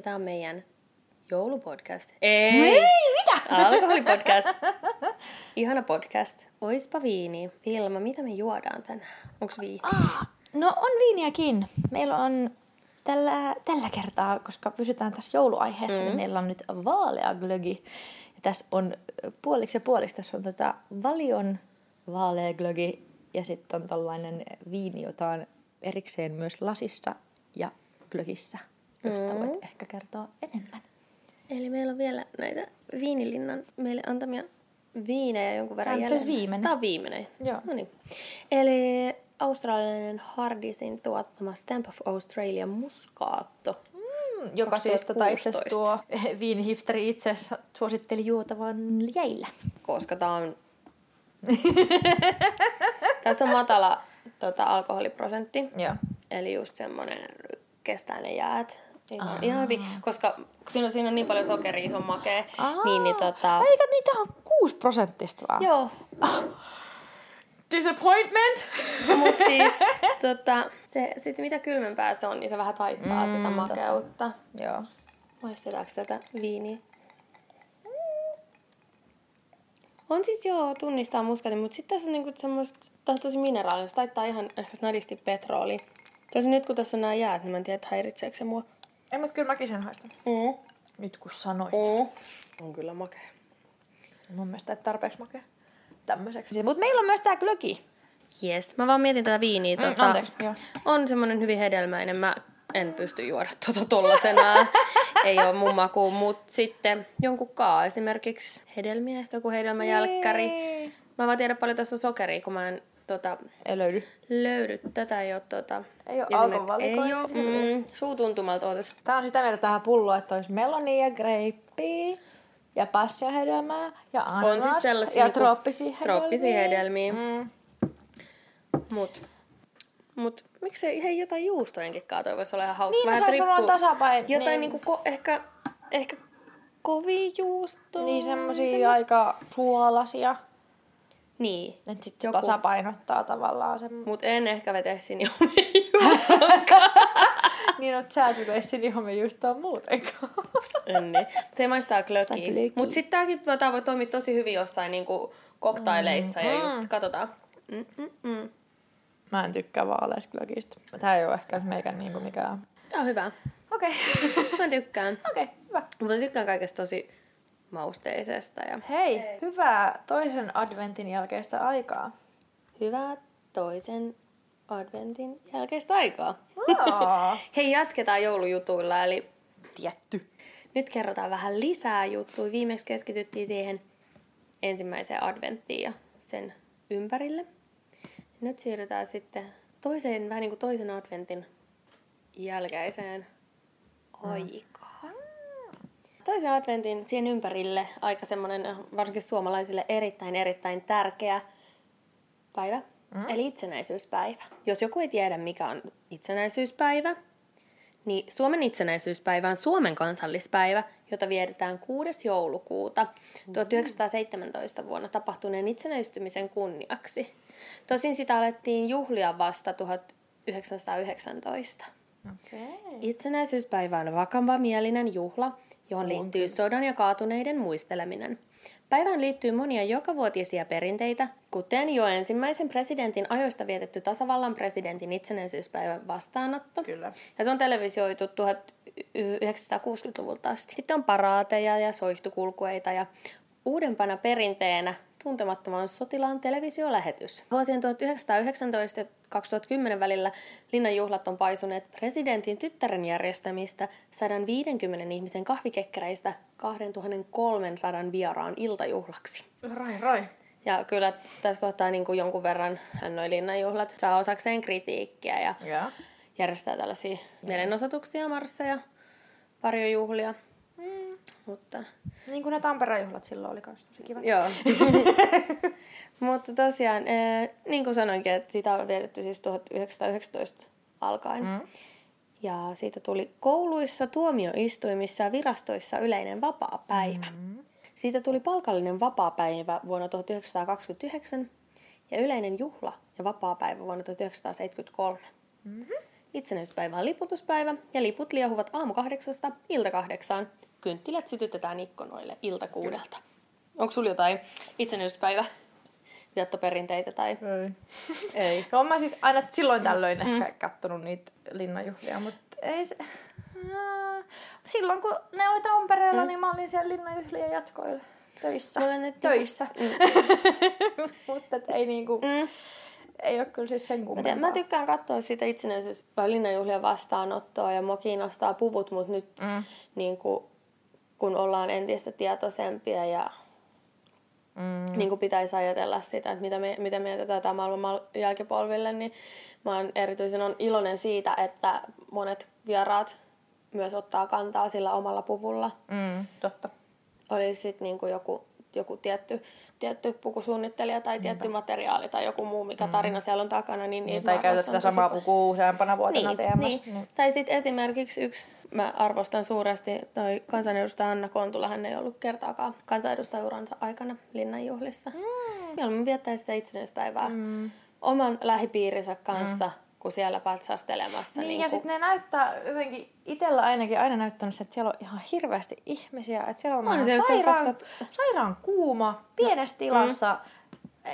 Ja tää on meidän joulupodcast. Ei! Ei, mitä? Alkoholipodcast. Ihana podcast. Oispa viini. Vilma, mitä me juodaan tänään? Onks viini? Ah, no on viiniäkin. Meillä on tällä, tällä kertaa, koska pysytään tässä jouluaiheessa, mm. niin meillä on nyt vaalea glögi. Ja tässä on puoliksi ja puoliksi, tässä on tota valion vaalea glögi ja sitten on tällainen viini, jota on erikseen myös lasissa ja glögissä, josta Mm. voit ehkä kertoa enemmän. Eli meillä on vielä näitä viinilinnan meille antamia viinejä jonkun verran Tää on asiassa viimeinen. Tämä on viimeinen. Joo. No niin. Eli australialainen Hardisin tuottama Stamp of Australia muskaatto. Mm, joka siis tota itse asiassa 2016. tuo viinihipsteri itse suositteli juotavan jäillä. koska tää on... Tässä on matala tota, alkoholiprosentti. Joo. Eli just semmonen kestää ne jäät. Ihan, ihan hyvin, koska siinä on, siinä on niin paljon sokeria, se on makea. Niin, niin tota... Eikö niitä on 6 prosenttista vaan? Joo, Disappointment! Mut siis, tota, se, sit mitä kylmempää se on, niin se vähän taittaa mm, sitä makeutta. Joo. Maistetaanko tätä viiniä? On siis joo, tunnistaa muskatin, mutta sitten tässä on niinku semmoista, on tosi mineraalista, taittaa ihan ehkä snadisti petroli. Tosi nyt kun tässä on nämä jäät, niin mä en tiedä, että häiritseekö se mua. Ei, mutta kyllä mäkin sen haistan. Mm. Nyt kun sanoit. Mm. On kyllä makea. Mun mielestä et tarpeeksi makea tämmöiseksi. Mutta meillä on myös tää glögi. Yes, mä vaan mietin tätä viiniä. Mm, Tota, anteeksi, joo. On semmonen hyvin hedelmäinen. Mä en pysty juoda tota tollasenaan. Ei ole mun makuun, mutta sitten jonkun kaa esimerkiksi hedelmiä, ehkä joku hedelmäjälkkäri. Niin. Mä vaan tiedän paljon tässä on sokeria, kun mä en tota, Ei löydy. löydy. Tätä ei ole tota... Ei Alkon valikoima. Ei ole. Mm, suutuntumalta ootas. Tää on sitä mieltä tähän pulloon, että olisi melonia ja greippiä ja passiohedelmää ja ananasta On siis sellaisia ja niinku trooppisia hedelmiä. trooppisia hedelmiä. Mm. Mut, mut miksei hei, jotain juustojenkin kaatua voisi olla ihan hauska. Niin, no Vähän se olisi varmaan tasapain- Jotain niin. niinku ko, ehkä, ehkä kovia juustoa. Niin semmosia aika suolasia. Niin. Että sit se Joku. tasapainottaa tavallaan sen. Mut en ehkä omia juustoa. niin, että sä et veisi sinihome just tuon muutenkaan. en niin. Se maistaa klökiä. glögiä. Mut sit tääkin tää voi toimia tosi hyvin jossain niinku koktaileissa ja just katsotaan. Mm-mm-mm. Mä en tykkää vaaleista glögistä. Tää ei oo ehkä meikän niinku mikään... Tää on hyvä. Okei. Mä tykkään. Okei, hyvä. Mutta tykkään kaikesta tosi mausteisesta ja Hei, hyvää toisen adventin jälkeistä aikaa. hyvää toisen adventin jälkeistä aikaa. Aa. Hei, jatketaan joulujutuilla, eli Tietty. nyt kerrotaan vähän lisää juttuja. Viimeksi keskityttiin siihen ensimmäiseen adventtiin ja sen ympärille. Nyt siirrytään sitten toiseen, vähän niin kuin toisen adventin jälkeiseen aikaan. Toisen adventin siihen ympärille aika semmoinen, varsinkin suomalaisille, erittäin erittäin tärkeä päivä, mm. eli itsenäisyyspäivä. Jos joku ei tiedä, mikä on itsenäisyyspäivä, niin Suomen itsenäisyyspäivä on Suomen kansallispäivä, jota vietetään 6. joulukuuta 1917 vuonna tapahtuneen itsenäistymisen kunniaksi. Tosin sitä alettiin juhlia vasta 1919. Okei. Itsenäisyyspäivä on vakavamielinen juhla, johon liittyy sodan ja kaatuneiden muisteleminen. Päivään liittyy monia jokavuotisia perinteitä, kuten jo ensimmäisen presidentin ajoista vietetty tasavallan presidentin itsenäisyyspäivän vastaanotto. Kyllä. Ja se on televisioitu 1960-luvulta asti. Sitten on paraateja ja soihtukulkueita ja uudempana perinteenä tuntemattoman sotilaan televisiolähetys. Vuosien 1919 ja 2010 välillä linnan juhlat on paisuneet presidentin tyttären järjestämistä 150 ihmisen kahvikekkereistä 2300 vieraan iltajuhlaksi. Rai, rai. Ja kyllä tässä kohtaa niin kuin jonkun verran hän noi linnanjuhlat saa osakseen kritiikkiä ja Joo. järjestää tällaisia mielenosoituksia, marsseja, varjojuhlia. Mutta Niin kuin ne Tampereen juhlat silloin oli kans tosi kivat. joo. Mutta tosiaan, eh, niin kuin sanoinkin, että sitä on vietetty siis 1919 alkaen. Mm. Ja siitä tuli kouluissa, tuomioistuimissa ja virastoissa yleinen vapaa päivä. Mm. Siitä tuli palkallinen vapaapäivä vuonna 1929 ja yleinen juhla ja vapaapäivä vuonna 1973. Mm-hmm. Itsenäisyyspäivä on liputuspäivä ja liput liehuvat aamu kahdeksasta ilta kahdeksaan. Kynttilät sytytetään ikkunoille ilta kuudelta. Onko sulla jotain itsenäisyyspäivä viettoperinteitä tai... Ei. Ei. No, mä siis aina silloin tällöin mm. ehkä kattonut niitä linnanjuhlia, mutta ei se... Silloin kun ne oli Tampereella, mm. niin mä olin siellä linnanjuhlien jatkoilla töissä. Mulla ne- töissä. mutta et ei niinku... Mm. Ei ole kyllä siis sen Mä, kummempaa. te, mä tykkään katsoa sitä itsenäisyys- vai linnanjuhlien vastaanottoa ja mua kiinnostaa puvut, mutta nyt Mm. niin kuin, kun ollaan entistä tietoisempia ja Mm. niin kuin pitäisi ajatella sitä, että mitä, me, mitä me jätetään maailman jälkipolville, niin mä oon erityisen on iloinen siitä, että monet vieraat myös ottaa kantaa sillä omalla puvulla. Mm, totta. Oli sitten niin kuin joku, joku tietty, tietty pukusuunnittelija tai tietty materiaali tai joku muu, mikä tarina siellä on takana. Niin, Niin, tai käytät sitä samaa pukua useampana vuotena Niin, teemässä. niin. Niin. Tai sitten esimerkiksi yksi, mä arvostan suuresti, toi kansanedustaja Anna Kontula, hän ei ollut kertaakaan kansanedustajauransa aikana linnanjuhlissa. Mm. Mieluummin viettää sitä itsenäisyyspäivää mm. oman lähipiirinsä kanssa, mm. kuin siellä patsastelemassa. Niin, niin ja kuin- sitten ne näyttää jotenkin, itsellä ainakin aina näyttänyt se, että siellä on ihan hirveästi ihmisiä. Että siellä on, On se, sairaan, 2000 sairaan kuuma, pienessä tilassa.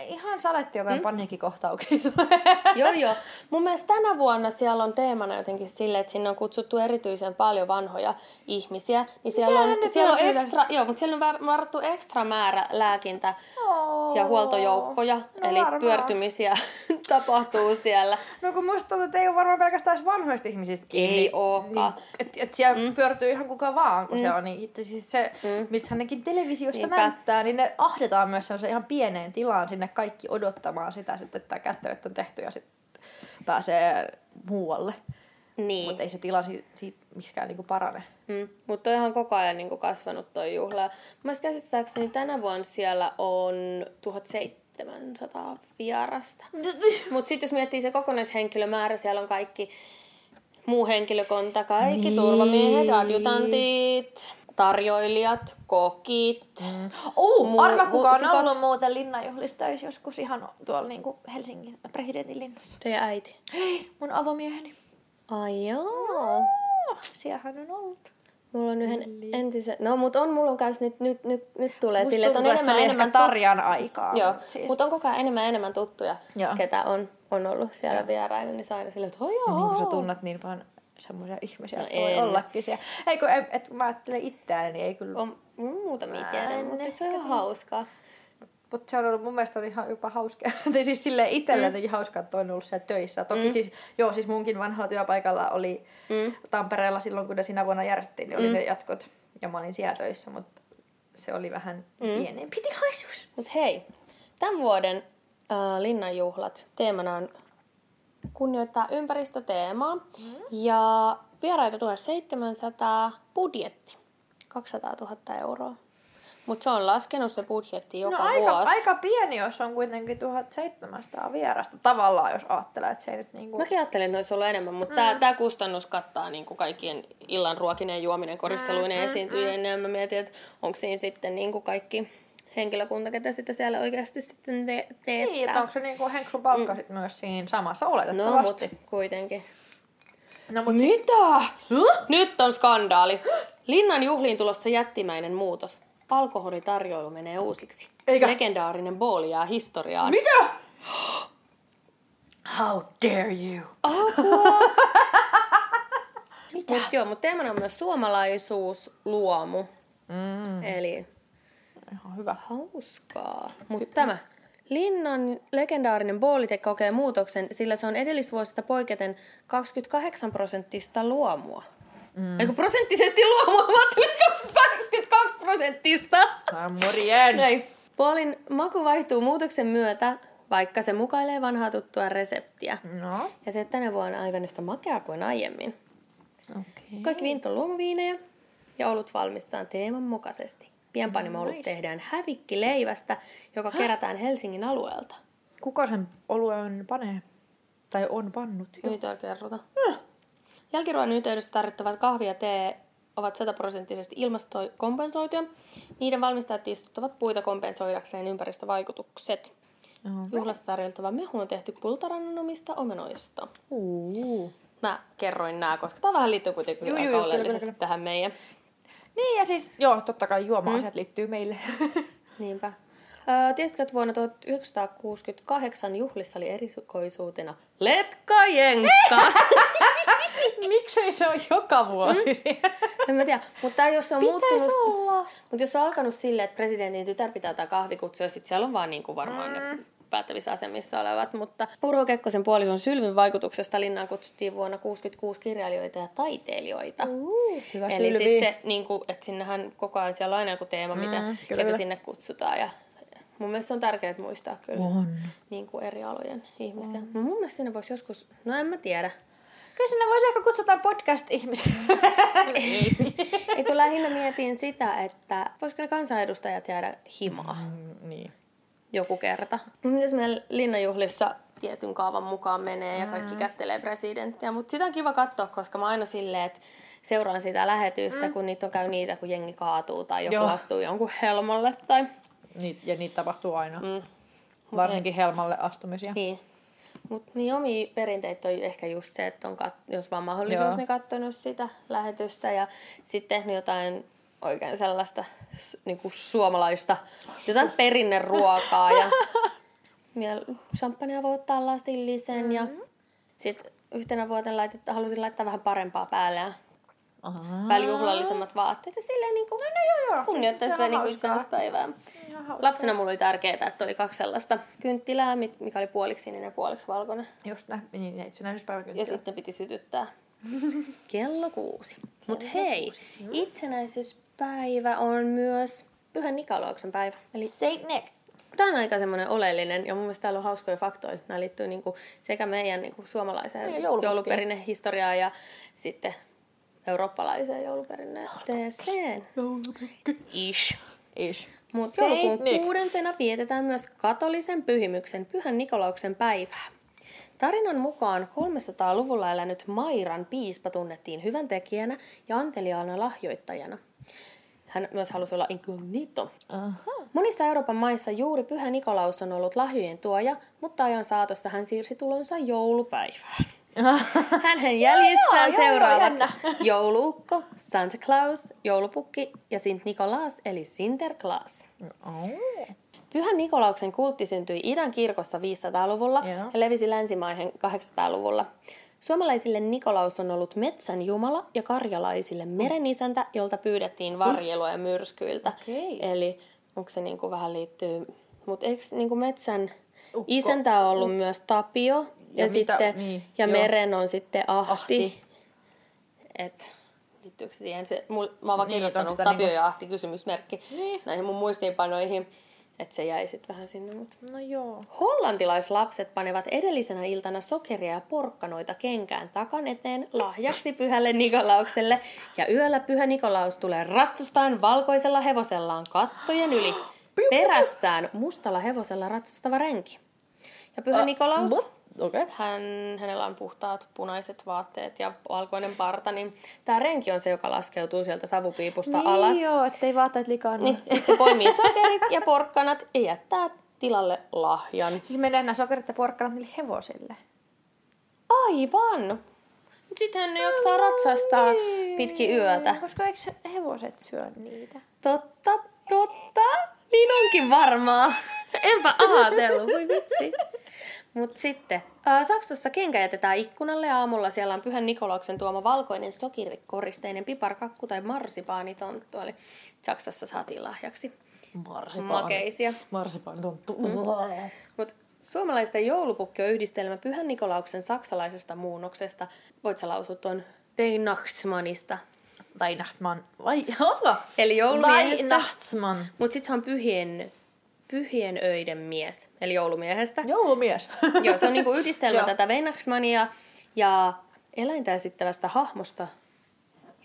Ihan saletti jotain mm. paniikkikohtauksia. Joo, joo. Mun mielestä tänä vuonna siellä on teemana jotenkin sille, että sinne on kutsuttu erityisen paljon vanhoja ihmisiä. Niin siellä on, siellä on ekstra, joo, mutta siellä on var- varattu ekstra määrä lääkintä Oo. ja huoltojoukkoja. No eli varmaan. pyörtymisiä tapahtuu siellä. No kun musta tuntuu, että ei ole varmaan pelkästään vanhoista ihmisistä kiinni. Ei ookaan. Niin, että et siellä mm. pyörtyy ihan kuka vaan, kun mm. se on. Niin itse siis se, mm. mitä nekin televisiossa Niinpä. näyttää, niin ne ahdetaan myös ihan pieneen tilaan sinne kaikki odottamaan sitä, sitten, että kättelyt on tehty ja sitten pääsee muualle. Niin. Mutta ei se tila siitä, siitä miksikään niinku parane. Mm. Mutta on ihan koko ajan niin kasvanut toi juhla. Mä käsittääkseni tänä vuonna siellä on 1700 vierasta. Mutta sitten jos miettii se kokonaishenkilömäärä, siellä on kaikki muu henkilökunta, kaikki niin. turvamiehet, adjutantit, tarjoilijat, kokit. Mm. Mu- arva kuka on muusikot. ollut muuten linnanjuhlista töissä joskus ihan tuolla niinku Helsingin presidentin linnassa. Teidän äiti. Hei, mun avomieheni. Ai joo. Oh, siellähän on ollut. Mulla on yhden entisen... No, mutta on mulla kanssa nyt, nyt, nyt, nyt tulee Musta sille, että on tuntuu, että se enemmän, enemmän Tarjan aikaa. Joo, siis. mutta on koko ajan enemmän enemmän tuttuja, Joo. ketä on, on ollut siellä vieraina, niin saa aina silleen, että oh, joo. Niin kun sä tunnet niin paljon semmoisia ihmisiä, No että voi ollakin siellä. Ei kun, et, et, mä ajattelen itseäni, niin ei kyllä. On muutamia tiedä, mutta se on ihan hauskaa. Mutta se on ollut mun mielestä oli ihan jopa hauska. tai siis silleen itsellenikin mm. hauskaa, että on ollut siellä töissä. Toki mm. siis, joo, siis munkin vanhalla työpaikalla oli mm. Tampereella silloin, kun ne sinä vuonna järjestettiin, niin oli Mm. ne jatkot. Ja mä olin siellä töissä, mutta se oli vähän mm. pienempi tilaisuus. Mutta hei, tämän vuoden äh, linnanjuhlat teemana on kunnioittaa ympäristöteemaa. Mm. Ja vieraita 1700, budjetti 200 000 euroa. Mutta se on laskenut se budjetti joka no aika, vuosi. aika pieni, jos on kuitenkin 1700 vierasta. Tavallaan, jos ajattelee, että se ei nyt niinku... Mäkin ajattelin, että olisi ollut enemmän, mutta mm. tämä kustannus kattaa niin kuin kaikkien illan ruokinen, juominen, koristeluinen, mm, esiintyjien. Ja mä mietin, että onko siinä sitten niin kuin kaikki henkilökunta, ketä sitä siellä oikeasti sitten te- teettää. Niin, että onko se niinku Henksun palkka mm. sit myös siinä samassa no, oletettavasti. mutta kuitenkin. No, mut Mitä? Huh? Nyt on skandaali. Linnan juhliin tulossa jättimäinen muutos. Alkoholitarjoilu menee uusiksi. Eikä. Legendaarinen booli jää historiaan. Mitä? How dare you? Apua! Mitä? Mut joo, mutta teemana on myös suomalaisuus, luomu. Mm, Eli ihan hyvä. hauskaa. Mutta tämä. Linnan legendaarinen boolite kokee muutoksen, sillä se on edellisvuosista poiketen 28 prosenttista luomua. Mm. Eiku prosenttisesti luomua, mä ajattelin, että 82 prosenttista. Morjens. Näin. Maku vaihtuu muutoksen myötä, vaikka se mukailee vanhaa tuttua reseptiä. No, Ja se tänä vuonna aivan yhtä makea kuin aiemmin. okei. Kaikki viinit on luomuviinejä ja olut valmistetaan teeman mukaisesti. Pienpanimo-olut Nice. tehdään hävikkileivästä, joka kerätään Helsingin alueelta. Kuka sen oluen panee? Tai on pannut jo? Ei kerrota. Jälkiruoan yhteydessä tarjottavat kahvi ja tee ovat sataprosenttisesti ilmastokompensoituja. Niiden valmistajat istuttavat puita kompensoidakseen ympäristövaikutukset. Joo. Juhlassa tarjoltava mehu on tehty kultarannomista omenoista. Uu. mä kerroin nää, koska tää vähän liittyy kuitenkin Juu, aika juu, juu, kyllä, oleellisesti kyllä, tähän meidän. Niin ja siis, joo, totta kai juoma-asiat mm. liittyy meille. Niinpä. Öö, tiesitkö, että vuonna 1968 juhlissa oli erikoisuutena Letkajenkka? Miksei se ole joka vuosi mm? en mä tiedä, mutta jos se on Pitäis muuttunut... olla. Mutta jos se on alkanut silleen, että presidentin tytär pitää tämä kahvikutsu ja sitten siellä on vaan niinku varmaan mm. ne päättävissä asemissa olevat. Mutta Urho Kekkosen puolison Sylvin vaikutuksesta linnaan kutsuttiin vuonna 66 kirjailijoita ja taiteilijoita. Uh, hyvä Eli Sylvi. sitten se, niinku, että sinnehän koko ajan siellä on aina joku teema, mm, mitä, kyllä, ketä sinne kutsutaan. Ja mun mielestä se on tärkeää muistaa kyllä On. niin kuin eri alojen ihmisiä. Mm. Mun mielestä sinne voisi joskus, no en mä tiedä. Kyllä sinne voisi ehkä kutsuta podcast-ihmisiä. Ei kun lähinnä mietin sitä, että voisiko ne kansanedustajat jäädä himaa Mm, niin. Joku kerta. Mitäs meillä linnanjuhlissa tietyn kaavan mukaan menee ja kaikki kättelee presidenttiä, mutta sitä on kiva katsoa, koska mä aina silleen, että seuraan sitä lähetystä, mm. kun niitä on käy niitä, kun jengi kaatuu tai joku Joo. astuu jonkun helmolle tai... Niit, ja niitä tapahtuu aina. Mm. Mm. Varsinkin Helmalle astumisia. Niin. Mutta niin omia perinteitä on ehkä just se, että on kat- jos vaan mahdollisuus, Joo. niin katsonut sitä lähetystä ja sitten tehnyt jotain oikein sellaista s- niinku suomalaista, jotain perinneruokaa ja miel- champagnea voi ottaa lasillisen mm-hmm. ja sitten yhtenä vuotena laitet, halusin laittaa vähän parempaa päälle ja Ahaa. vähän juhlallisemmat vaatteet ja silleen niinku no, no, joo, joo. kunnioittaa sitä on hauskaa. itsenäispäivää. Lapsena mulla oli tärkeää, että oli kaksi sellaista kynttilää, mit- mikä oli puoliksi sininen ja puoliksi valkoinen. Just näin, niin Ja itsenäisyyspäiväkynttilä. sitten piti sytyttää kello kuusi. Mutta hei, itsenäisyyspäivä on myös Pyhän Nikolauksen päivä. Eli Saint Nick. tämä on aika semmoinen oleellinen, ja mun mielestä täällä on hauskoja faktoja. Nämä liittyy niinku sekä meidän niinku suomalaiseen Niin, jouluperinnehistoriaan ja sitten eurooppalaiseen jouluperinneteeseen. Ish. Ish. Mutta joulukuun Nick. kuudentena vietetään myös katolisen pyhimyksen Pyhän Nikolauksen päivää. Tarinan mukaan 300-luvulla elänyt Mairan piispa tunnettiin hyvän tekijänä ja anteliaana lahjoittajana. Hän myös halusi olla incognito. Aha. Monissa Euroopan maissa juuri Pyhä Nikolaus on ollut lahjojen tuoja, mutta ajan saatossa hän siirsi tulonsa joulupäivään. Hänen jäljissään joo, joo, seuraavat jännä. jouluukko, Santa Claus, joulupukki ja Sint Nikolaas eli Sinterklaas. Oh. Pyhän Nikolauksen kultti syntyi idän kirkossa 500-luvulla Joo. ja levisi länsimaihin 800-luvulla. Suomalaisille Nikolaus on ollut metsän jumala ja karjalaisille merenisäntä, jolta pyydettiin varjelua ja myrskyiltä. Okei. Eli onko se niinku vähän liittyy... Mutta eikö niinku metsän Ukko. isäntä on ollut myös Tapio ja, Ja mitä- sitten, niin, ja joo. meren on sitten Ahti. Ahti. Et, liittyykö se siihen? Se, mul, mä oon vaan Niin, kirjoittanut onks tää Tapio niinku- ja Ahti kysymysmerkki Niin. näihin mun muistiinpanoihin. Että se jäi sitten vähän sinne. Mutta. No joo. Hollantilaislapset panevat edellisenä iltana sokeria ja porkkanoita kenkään takan eteen lahjaksi pyhälle Nikolaukselle. Ja yöllä pyhä Nikolaus tulee ratsastaan valkoisella hevosellaan kattojen yli. Perässään mustalla hevosella ratsastava renki. Ja pyhä Nikolaus, Okei. Okay. hän, hänellä on puhtaat punaiset vaatteet ja valkoinen parta, niin tämä renki on se, joka laskeutuu sieltä savupiipusta Niin alas. joo, ettei vaatteet likaa. Niin, sitten se poimii sokerit ja porkkanat ja jättää tilalle lahjan. Siis menee nämä sokerit ja porkkanat niille hevosille. Aivan! Sitten ne jaksaa ratsastaa pitkin yötä. Koska eikö hevoset syö niitä? Totta, totta. Niin onkin varmaa. Enpä ajatellut, voi vitsi. Mut sitten, ää, Saksassa kenkä jätetään ikkunalle ja aamulla siellä on Pyhän Nikolauksen tuoma valkoinen sokirikoristeinen piparkakku tai marsipaanitonttu. Eli Saksassa saatiin lahjaksi makeisia. Marsipaanitonttu. Mm. Mutta suomalaisten joulupukki on yhdistelmä Pyhän Nikolauksen saksalaisesta muunnoksesta. Voit sä lausua tuon Weihnachtsmannista. Weihnachtsmann. Vai? Eli joulumiehestä. Weihnachtsmann. Mutta sitten se on pyhien, pyhien öiden mies, eli joulumiehestä. Joulumies. Joo, se on niinku yhdistelmä tätä Weihnachtsmannia ja eläintä esittävästä hahmosta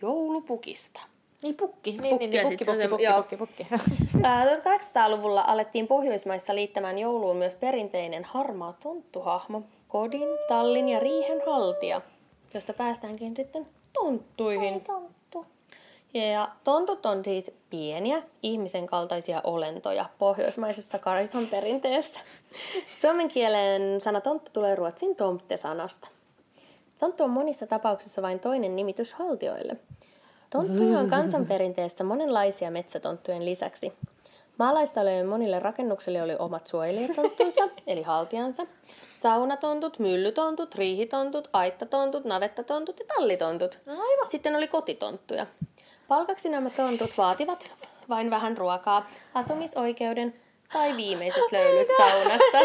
joulupukista. Niin pukki. Niin, Pukki niin, niin, pukki, pukki, pukki, pukki, pukki. Ää, 1800-luvulla alettiin Pohjoismaissa liittämään jouluun myös perinteinen harmaa tonttuhahmo, kodin, tallin ja riihen haltija, josta päästäänkin sitten tonttuihin. Tonttu. Ja tontut on siis pieniä, ihmisen kaltaisia olentoja pohjoismaisessa kariton perinteessä. Suomen kielen sana tonttu tulee ruotsin tomte-sanasta. Tonttu on monissa tapauksissa vain toinen nimitys haltioille. Tonttuja on kansanperinteessä monenlaisia metsätonttujen lisäksi. Maalaistalojen monille rakennuksille oli omat suojelijatonttunsa, eli haltiansa. Saunatontut, myllytontut, riihitontut, aittatontut, navettatontut ja tallitontut. Aivan. Sitten oli kotitonttuja. Palkaksi nämä tontut vaativat vain vähän ruokaa, asumisoikeuden tai viimeiset löylyt saunasta.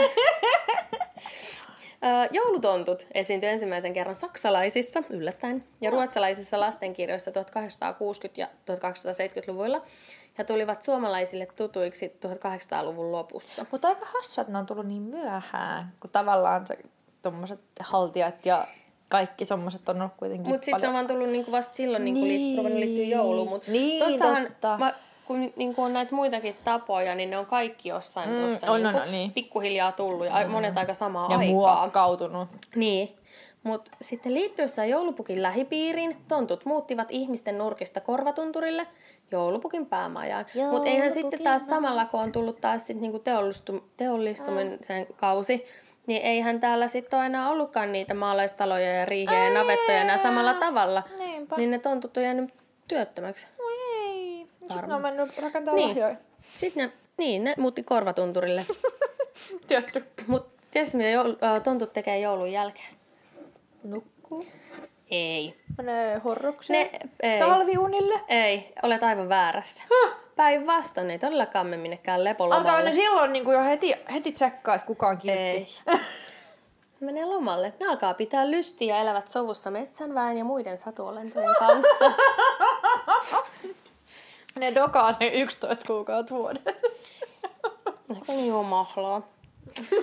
Ö, Joulutontut esiintyi ensimmäisen kerran saksalaisissa, yllättäen, ja ruotsalaisissa lastenkirjoissa 1860- ja 1870-luvuilla, ja tulivat suomalaisille tutuiksi 1800-luvun lopussa. Mutta aika hassua, että ne on tullut niin myöhään, kun tavallaan se tommoset haltijat ja kaikki semmoset on ollut kuitenkin Mutta sitten se on vaan tullut niinku vasta silloin, niin kun Niin. ruvennut liittyä jouluun. Mutta Niin, tossahan, totta. mä, kun niinku on näitä muitakin tapoja, niin ne on kaikki jossain Mm, tuossa on, niinku on, niin. pikkuhiljaa tullut, ja mm. monet aika samaa ja aikaa. muokkautunut. Niin. Mutta sitten liittyessään joulupukin lähipiiriin, tontut muuttivat ihmisten nurkista korvatunturille joulupukin päämajaan. Mutta eihän sitten taas samalla, kun on tullut taas sit niinku teollistu, teollistumisen kausi, niin eihän täällä sitten ole enää ollutkaan niitä maalaistaloja ja riihejä ja navettoja enää samalla tavalla. Niinpä. Niin ne tontut on jäänyt työttömäksi. Oi ei. Sitten ne on mennyt rakentaa Niin. lahjoja. Sitten ne, niin, ne muutti korvatunturille. Tietty. Mutta tiedätkö, mitä joul, tontut tekee joulun jälkeen? Nukkuu. Ei. Menee horrokseen. Ne, ei. Talviunille. Ei, olet aivan väärässä. Päinvastoin, ei todellakaan mene minnekään Alkaa lepolomalle. ne silloin niin jo heti, heti tsekkaa, että kuka on kiltti. Menee lomalle. Ne alkaa pitää lystiä ja elävät sovussa metsänväen ja muiden satuolentojen kanssa. Ne dokaa sen 11 kuukautta vuodessa. Ehkä niin on mahlaa.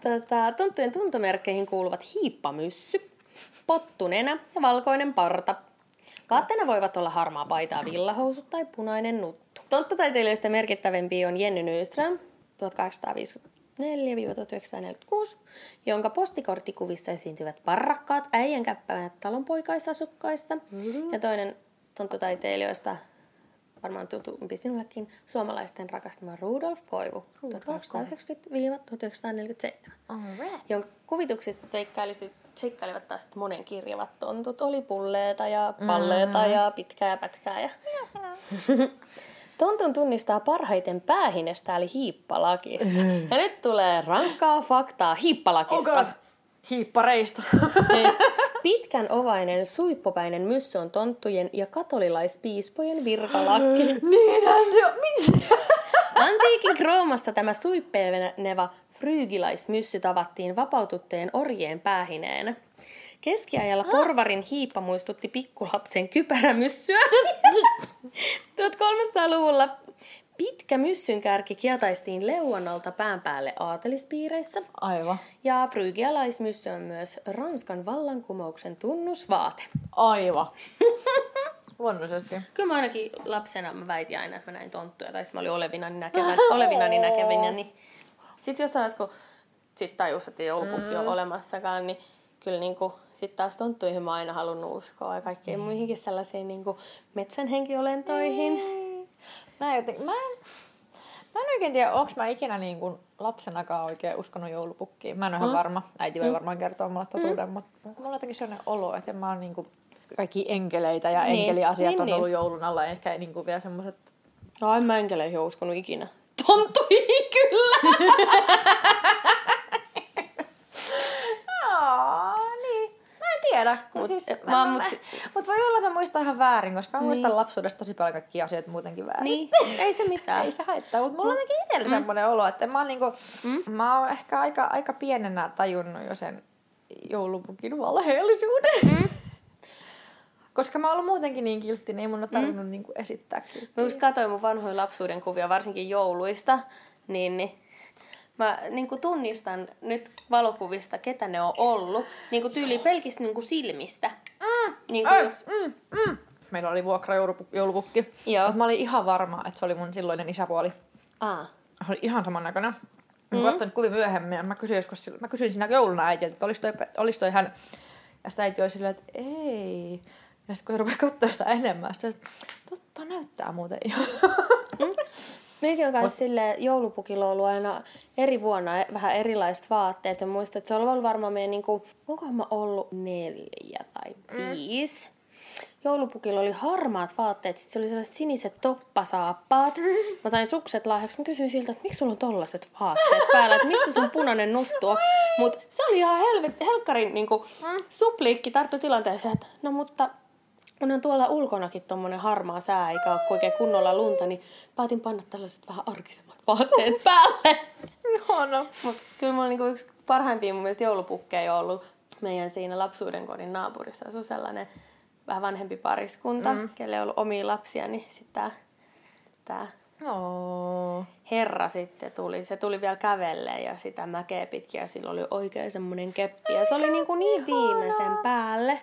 Tätä, tonttujen tuntomerkkeihin kuuluvat hiippamyssy, pottunenä ja valkoinen parta. Vaatteena voivat olla harmaa paita ja villahousut tai punainen nuttu. Tonttutaiteilijoista merkittävimpiä on Jenny Nyström 1854-1946, jonka postikorttikuvissa esiintyvät parrakkaat äijänkäppäät talonpoikaisasukkaissa. Ja toinen tonttutaiteilijoista varmaan tutumpi sinullekin, suomalaisten rakastama Rudolf Koivu 1890-1947, Alright. jonka kuvituksissa seikkailivat taas monen kirjavat tontut. Oli pulleita ja palleita mm. ja pitkää pätkää. Ja... Tontun tunnistaa parhaiten päähinestä eli hiippalakista. ja nyt tulee rankkaa faktaa hiippalakista. Okay. Hiippareista. Pitkän ovainen suippopäinen myssy on tonttujen ja katolilaispiispojen virkalakki. Niinhän se on. Antiikin Roomassa tämä suippeileva frygilaismyssy tavattiin vapaututteen orjien päähineenä. Keskiajalla porvarin hiippa muistutti pikkulapsen kypärämyssyä. 1300-luvulla pitkä myssynkärki kietaistiin leuanalta pään päälle aatelispiireissä. Aivan. Ja frygialaismyssy on myös Ranskan vallankumouksen tunnusvaate. Aivan. Luonnollisesti. Kyllä mä ainakin lapsena mä väitin aina, että mä näin tonttuja, tai mä olin olevinani näkevän, olevinani näkevinä, niin sitten jossain vaiheessa, kun sit tajus, että ei joulupukki mm. ole olemassakaan, niin kyllä niin kuin, sit taas tonttuihin mä oon aina halunnut uskoa ja kaikkeen mm. muihinkin sellaisiin niin kuin metsänhenkiolentoihin. Niin. Mä, en joten, mä, en, mä en oikein tiedä, onko mä ikinä niin kuin lapsenakaan oikein uskonut joulupukkiin. Mä en ole ihan varma. Äiti voi varmaan kertoa mulle totuuden, mutta mulla on jotenkin sellainen olo, että mä oon niin kuin kaikki enkeleitä ja Niin. enkeliasiat Niin, on niin. ollut joulun alla, ehkä niin kuin vielä semmoiset No en mä enkeleihin uskonut ikinä. Tonttuihin kyllä! Aa, niin. Mä en tiedä. Mut, Mut- siis, mä- mä, mut mut voi olla, että mä muistan ihan väärin, koska mä muistan lapsuudesta tosi paljon kaikkia asiat muutenkin väärin. niin, ei se mitään. Ei se haittaa, mutta mulla on jotenkin itsellä mm. semmoinen olo, että mä oon, niinku, mm. mä oon ehkä aika, aika pienenä tajunnut jo sen joulupukin valheellisuuden. Mm. Koska mä oon ollut muutenkin niin kiltti, niin ei mun ole tarvinnut mm. niinku esittää kilttiä. Mä just katsoin mun vanhoja lapsuuden kuvia, varsinkin jouluista, niin, niin mä niin kuin tunnistan nyt valokuvista, ketä ne on ollut. Niin kuin tyyli pelkistä niin kuin silmistä. Mm. Niin kuin Ai, jos, mm, mm. Meillä oli vuokra joulupukki. joulupukki. Joo. Mä olin ihan varma, että se oli mun silloinen isäpuoli. aa, Se oli ihan samannäköinen. Mä mm. katsoin kuvia myöhemmin ja mä kysyin, joskus, mä kysyin siinä jouluna äitiltä, että olisi toi, olis toi hän. Ja sitten äiti oli silleen, että ei. Ja sitten kun rupesi katsoa sitä enemmän, sitten että totta näyttää muuten ihan. Mekin on kanssa sille joulupukilla ollut aina eri vuonna e- vähän erilaiset vaatteet. Ja muistan, että se on ollut varmaan meidän, niinku, onkohan mä ollut neljä tai viisi. Joulupukilla oli harmaat vaatteet, sitten se oli sellaiset siniset toppasaappaat. Mä sain sukset lahjaksi. Mä kysyin siltä, että miksi sulla on tollaset vaatteet päällä, että mistä sun punainen nuttu on. Mut se oli ihan helvet, helkkarin niinku, supliikki tarttu tilanteeseen, että no mutta onhan tuolla ulkonakin tommonen harmaa sää, eikä ole oikein kunnolla lunta, niin päätin panna tällaiset vähän arkisemmat vaatteet päälle. No, no. Mut kyllä mulla niinku yksi parhaimpia mun mielestä joulupukkeja ollut meidän siinä lapsuuden kodin naapurissa. Asui sellainen vähän vanhempi pariskunta, mm. kelle ei ollut omia lapsia, niin sitten tää, tää Oh. herra sitten tuli. Se tuli vielä kävelleen ja sitä mäkeä pitkin ja sillä oli oikein semmoinen keppi. Ja se oli niinku niin viimeisen päälle.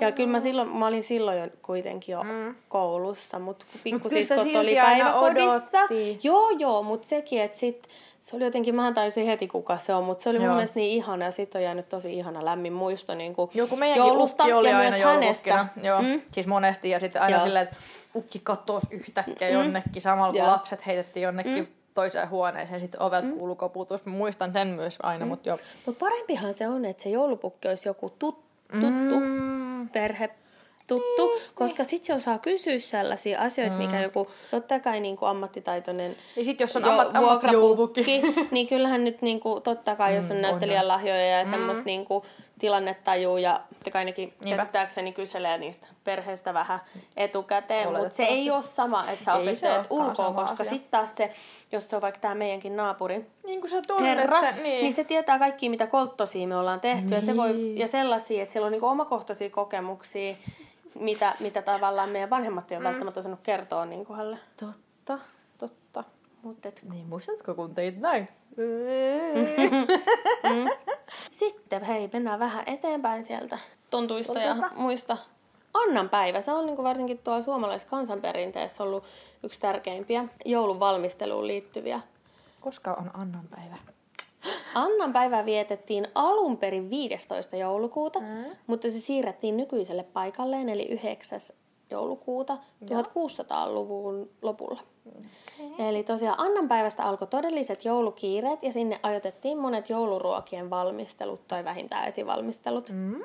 Ja kyllä mä, silloin, mä olin silloin jo kuitenkin jo mm. koulussa, mutta kun pikkusiskot silti oli päiväkodissa. odotti. Joo, joo, mutta sekin, että sit, se oli jotenkin, mä tajusin heti kuka se on, mutta se oli mun Joo. mielestä niin ihana ja sit on jäänyt tosi ihana lämmin muisto niin kuin Joku joulusta oli ja myös hänestä. Joo, Mm. siis monesti. Ja sitten aina Joo. silleen, että ukki katosi yhtäkkiä mm. jonnekin. Samalla kun Joo. lapset heitettiin jonnekin mm. toiseen huoneeseen. Sitten ovelta mm. kuului koputus. Mä muistan sen myös aina, mm. mutta joo. Mutta parempihan se on, että se joulupukki olisi joku tut, tuttu Mm. Perhe tuttu, niin, koska sitten se osaa kysyä sellaisia asioita, mm. mikä joku, totta kai niin kuin ammattitaitoinen Ja sitten jos on jo- ammat, ammattijoulupukki. niin kyllähän nyt niin kuin, totta kai, jos on Mm, näyttelijän lahjoja ja semmoista niin kuin, tilannetajua ja totta kai nekin Niinpä. käsittääkseni kyselee niistä perheistä vähän etukäteen, mutta se ei ole sama, että sä opettelet ulkoa, koska sitten taas se, jos se on vaikka tämä meidänkin naapuri, Niin kuin sä tunnet herra, sen, niin. niin. niin se tietää kaikki, mitä kolttosia me ollaan tehty. Ja, se voi, Niin. ja sellaisia, että siellä on niinku omakohtaisia kokemuksia, mitä, mitä tavallaan meidän vanhemmat ei ole mm. välttämättä osannut kertoa niin hänelle. Totta, totta. Mut et, Niin, muistatko kun teit näin? sitten hei, mennään vähän eteenpäin sieltä tontuista ja muista. Annan päivä, se on niinku varsinkin tuolla suomalaisessa kansanperinteessä ollut yksi tärkeimpiä joulun valmisteluun liittyviä Koska on Annan päivä? Annan päivää vietettiin alun perin 15. joulukuuta, Mm. mutta se siirrettiin nykyiselle paikalleen, eli 9. joulukuuta 1600-luvun lopulla. Okay. Eli tosiaan Annan päivästä alkoi todelliset joulukiireet ja sinne ajoitettiin monet jouluruokien valmistelut tai vähintään esivalmistelut. Mm.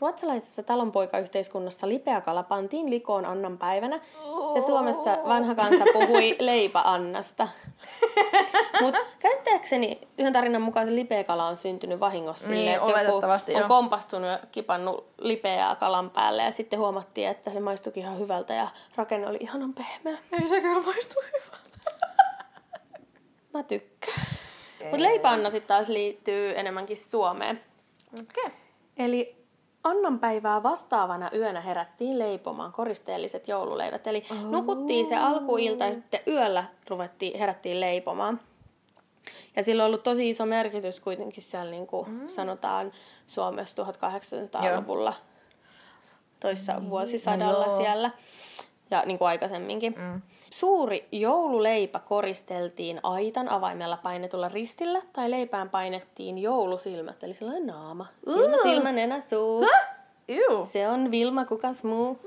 Ruotsalaisessa talonpoikayhteiskunnassa lipeäkala pantiin likoon Annan päivänä ja Suomessa vanha kansa puhui leipä-Annasta. Mutta käsittääkseni yhden tarinan mukaan se lipeäkala on syntynyt vahingossa Niin, silleen, että joku on joo. kompastunut ja kipannut lipeää kalan päälle ja sitten huomattiin, että se maistuikin ihan hyvältä ja rakenne oli ihanan pehmeä. Ei se kyllä maistu hyvältä. Mä tykkään. Mutta leipä-Anna sitten taas liittyy enemmänkin Suomeen. Okei. Okay. Eli Annan päivää vastaavana yönä herättiin leipomaan koristeelliset joululeivät. Eli oh. nukuttiin se alkuilta ja sitten yöllä ruvettiin, herättiin leipomaan. Ja sillä on ollut tosi iso merkitys kuitenkin siellä, niin kuin mm. sanotaan, Suomessa 1800-luvulla toissa niin. vuosisadalla joo. siellä ja niin kuin aikaisemminkin. Mm. Suuri joululeipä koristeltiin aitan avaimella painetulla ristillä tai leipään painettiin joulusilmät, eli sellainen naama. Silmä, silmä, nenä, suu. Juu. Se on Vilma, kukas muu.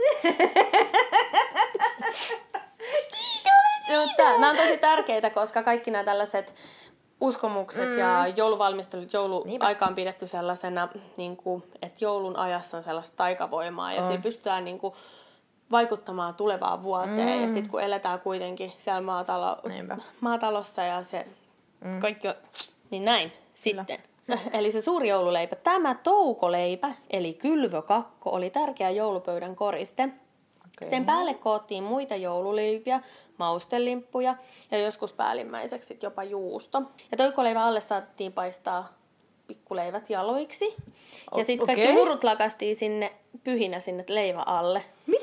Mutta nämä on tosi tärkeitä, koska kaikki nämä tällaiset uskomukset mm. ja jouluvalmistelut, jouluaika on pidetty sellaisena, niin kuin, että joulun ajassa on sellaista taikavoimaa ja sillä pystytään niin kuin, vaikuttamaan tulevaan vuoteen. Mm. Ja sitten kun eletään kuitenkin siellä maatalo, Niinpä. maatalossa ja se mm. kaikki on, niin näin sitten. Eli se suuri joululeipä. Tämä toukoleipä, eli kylvökakko, oli tärkeä joulupöydän koriste. Okay. Sen päälle koottiin muita joululeipiä, maustelimppuja ja joskus päällimmäiseksi sit jopa juusto. Ja toukoleivän alle saatettiin paistaa pikkuleivät jaloiksi. Ja sitten kaikki okei. murut lakastiin sinne pyhinä sinne leivän alle. Mitä?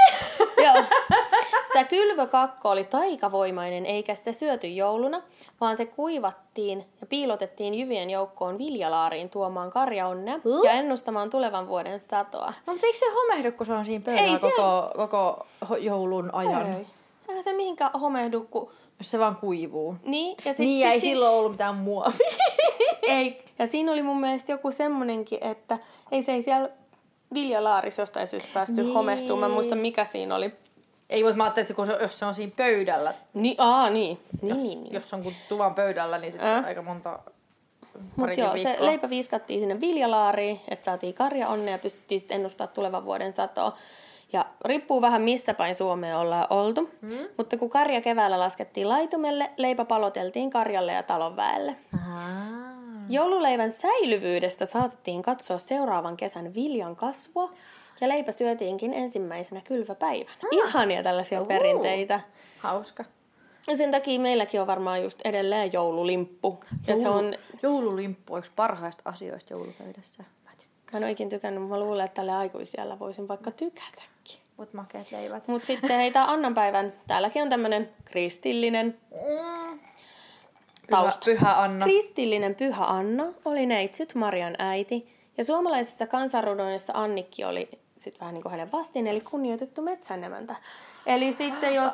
Joo. Sitä kylvökakko oli taikavoimainen, eikä sitä syöty jouluna, vaan se kuivattiin ja piilotettiin jyvien joukkoon viljalaariin tuomaan karjaonnea ja ennustamaan tulevan vuoden satoa. No, mutta eikö se homehdu, kun se on siinä pöydällä Ei koko, koko ho- joulun ajan? Ei. Eihän se mihinkään homehdu, kun... Jos se vaan kuivuu. Niin, ja sit, niin, sit, ei sit, silloin ollut mitään muovia. Ei. Ja siinä oli mun mielestä joku semmonenkin, että ei se ei siellä viljalaarissa jostain syystä päässyt Niin. niin. homehtumaan. Mä en muista, mikä siinä oli. Ei, mutta mä ajattelin, että kun se, jos se on siinä pöydällä, Niin, aa, niin. Jos, niin, niin. jos on kun tuvan pöydällä, niin sitten Äh. se aika monta Mutta joo, se viikkoa. leipä viskattiin sinne viljalaariin, että saatiin karja onne ja pystyttiin sitten ennustaa tulevan vuoden satoa. Ja riippuu vähän missä päin Suomea ollaan oltu. Mm. Mutta kun karja keväällä laskettiin laitumelle, leipä paloteltiin karjalle ja talon väelle. Ahaa. Joululeivän säilyvyydestä saatettiin katsoa seuraavan kesän viljan kasvua ja leipä syötiinkin ensimmäisenä kylväpäivänä. Ihania tällaisia Uhu. perinteitä. Hauska. Ja sen takia meilläkin on varmaan just edelleen joululimppu. Ja se on, Joululimppu on yksi parhaista asioista joulupöydässä. Mä tykkään. mä en oikein tykännyt, mutta mä luulen, että tälle aikuisiellä voisin vaikka tykätäkin. Mut makeat leivät. Mutta sitten heitä Annanpäivän, täälläkin on tämmönen kristillinen Mm. Tausta. Pyhä, pyhä Anna. Kristillinen pyhä Anna oli neitsyt Marian äiti, ja suomalaisessa kansanrunoissa Annikki oli sitten vähän niin kuin hänen vastiin, eli kunnioitettu metsänemäntä. Eli sitten jos,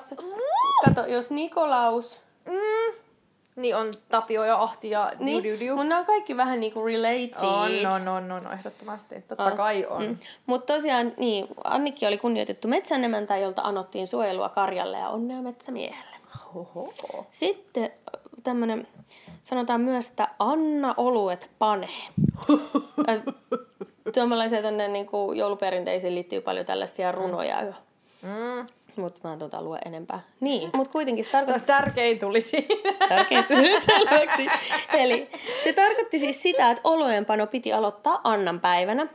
kato, jos Nikolaus, Mm. Niin on Tapio ja Ahti ja niin, diu, diu, nämä on kaikki vähän niin kuin related. On, on, on, on, ehdottomasti. Totta kai on. Mm. Mutta tosiaan, niin, Annikki oli kunnioitettu metsänemäntä, jolta anottiin suojelua karjalle ja onnea metsämiehelle. Oho. Sitten tämmöinen, sanotaan myös, että Anna Oluet panee. Suomalaisia tänne niin kuin jouluperinteisiin liittyy paljon tällaisia runoja jo. Mm. Mutta mä en tuota lue enempää. Niin, mutta kuitenkin se Se tarkoitti tärkein tuli siinä. tärkein tuli selväksi. Eli se tarkoitti siis sitä, että oluenpano piti aloittaa Annan päivänä.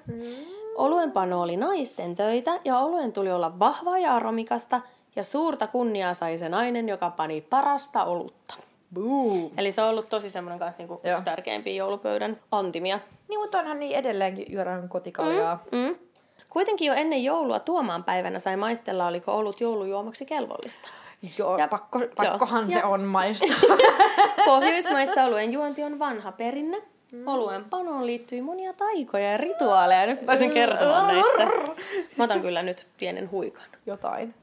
Oluenpano oli naisten töitä ja oluen tuli olla vahvaa ja aromikasta ja suurta kunniaa sai se nainen, joka pani parasta olutta. Buu. Eli se on ollut tosi semmoinen kanssa niinku yksi tärkeimpiä joulupöydän antimia. Niin, mutta onhan niin edelleenkin juodaan kotikaljaa. Mm. Kuitenkin jo ennen joulua Tuomaan päivänä sai maistella, oliko ollut joulujuomaksi kelvollista. Joo, Ja- pakko, pakkohan se Ja- on maistaa. Pohjoismaissa oluen juonti on vanha perinne. Oluen panoon liittyy monia taikoja ja rituaaleja. Nyt pääsen kertomaan näistä. Mä otan kyllä nyt pienen huikan. Jotain.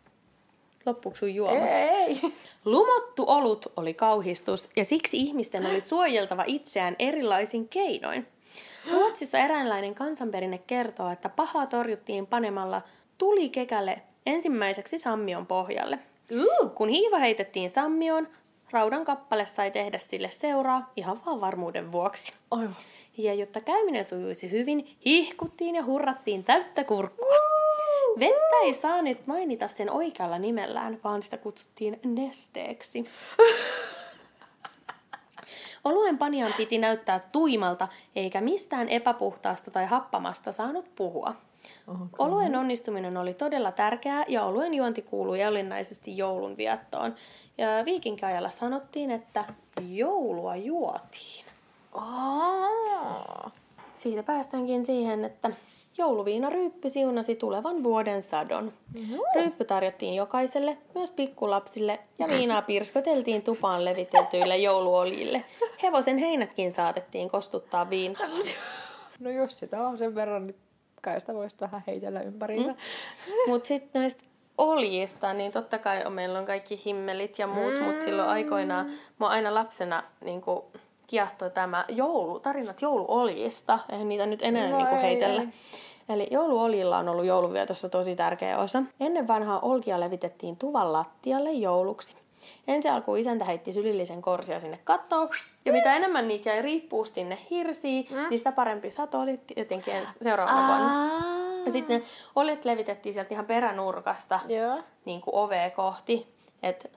Loppuuko sun juomat? Ei. Lumottu olut oli kauhistus ja siksi ihmisten oli suojeltava itseään erilaisin keinoin. Ruotsissa eräänlainen kansanperinne kertoo, että pahaa torjuttiin panemalla tuli kekälle ensimmäiseksi sammion pohjalle. Uh. Kun hiiva heitettiin sammioon, raudan kappale sai tehdä sille seuraa ihan vaan varmuuden vuoksi. Aivan. Ja jotta käyminen sujuisi hyvin, hihkuttiin ja hurrattiin täyttä kurkkua. Vettä ei saa nyt mainita sen oikealla nimellään, vaan sitä kutsuttiin nesteeksi. Oluen panijan piti näyttää tuimalta, eikä mistään epäpuhtaasta tai happamasta saanut puhua. Okay. Oluen onnistuminen oli todella tärkeää ja oluen juonti kuului olennaisesti joulun viettoon. Ja viikinkiajalla sanottiin, että joulua juotiin. Oh. Siitä päästäänkin siihen, että jouluviina ryyppy siunasi tulevan vuoden sadon. Ryyppy tarjottiin jokaiselle, myös pikkulapsille, ja viinaa pirskoteltiin tupaan levitetyille jouluoljille. Hevosen heinätkin saatettiin kostuttaa viinalla. No jos sitä on sen verran, niin kai sitä voisi vähän heitellä ympäriinsä. Mm. Mutta sitten näistä oljista, niin totta kai on, meillä on kaikki himmelit ja muut, mm. mutta silloin aikoinaan, mä aina lapsena niin kiehtoi tämä joulu, tarinat jouluoljista, eihän niitä nyt enää No niin ei, heitellä. ei. Eli jouluoljilla on ollut jouluvietossa tosi tärkeä osa. Ennen vanhaa olkia levitettiin tuvan lattialle jouluksi. Ensi alkuun isäntä heitti sylillisen korsia sinne kattoon, ja mitä enemmän niitä jäi riippuu sinne hirsiin, mm. niin sitä parempi sato oli tietenkin seuraavana vuonna. Ja sitten ne oljet levitettiin sieltä ihan peränurkasta Joo. niin kuin ovea kohti, että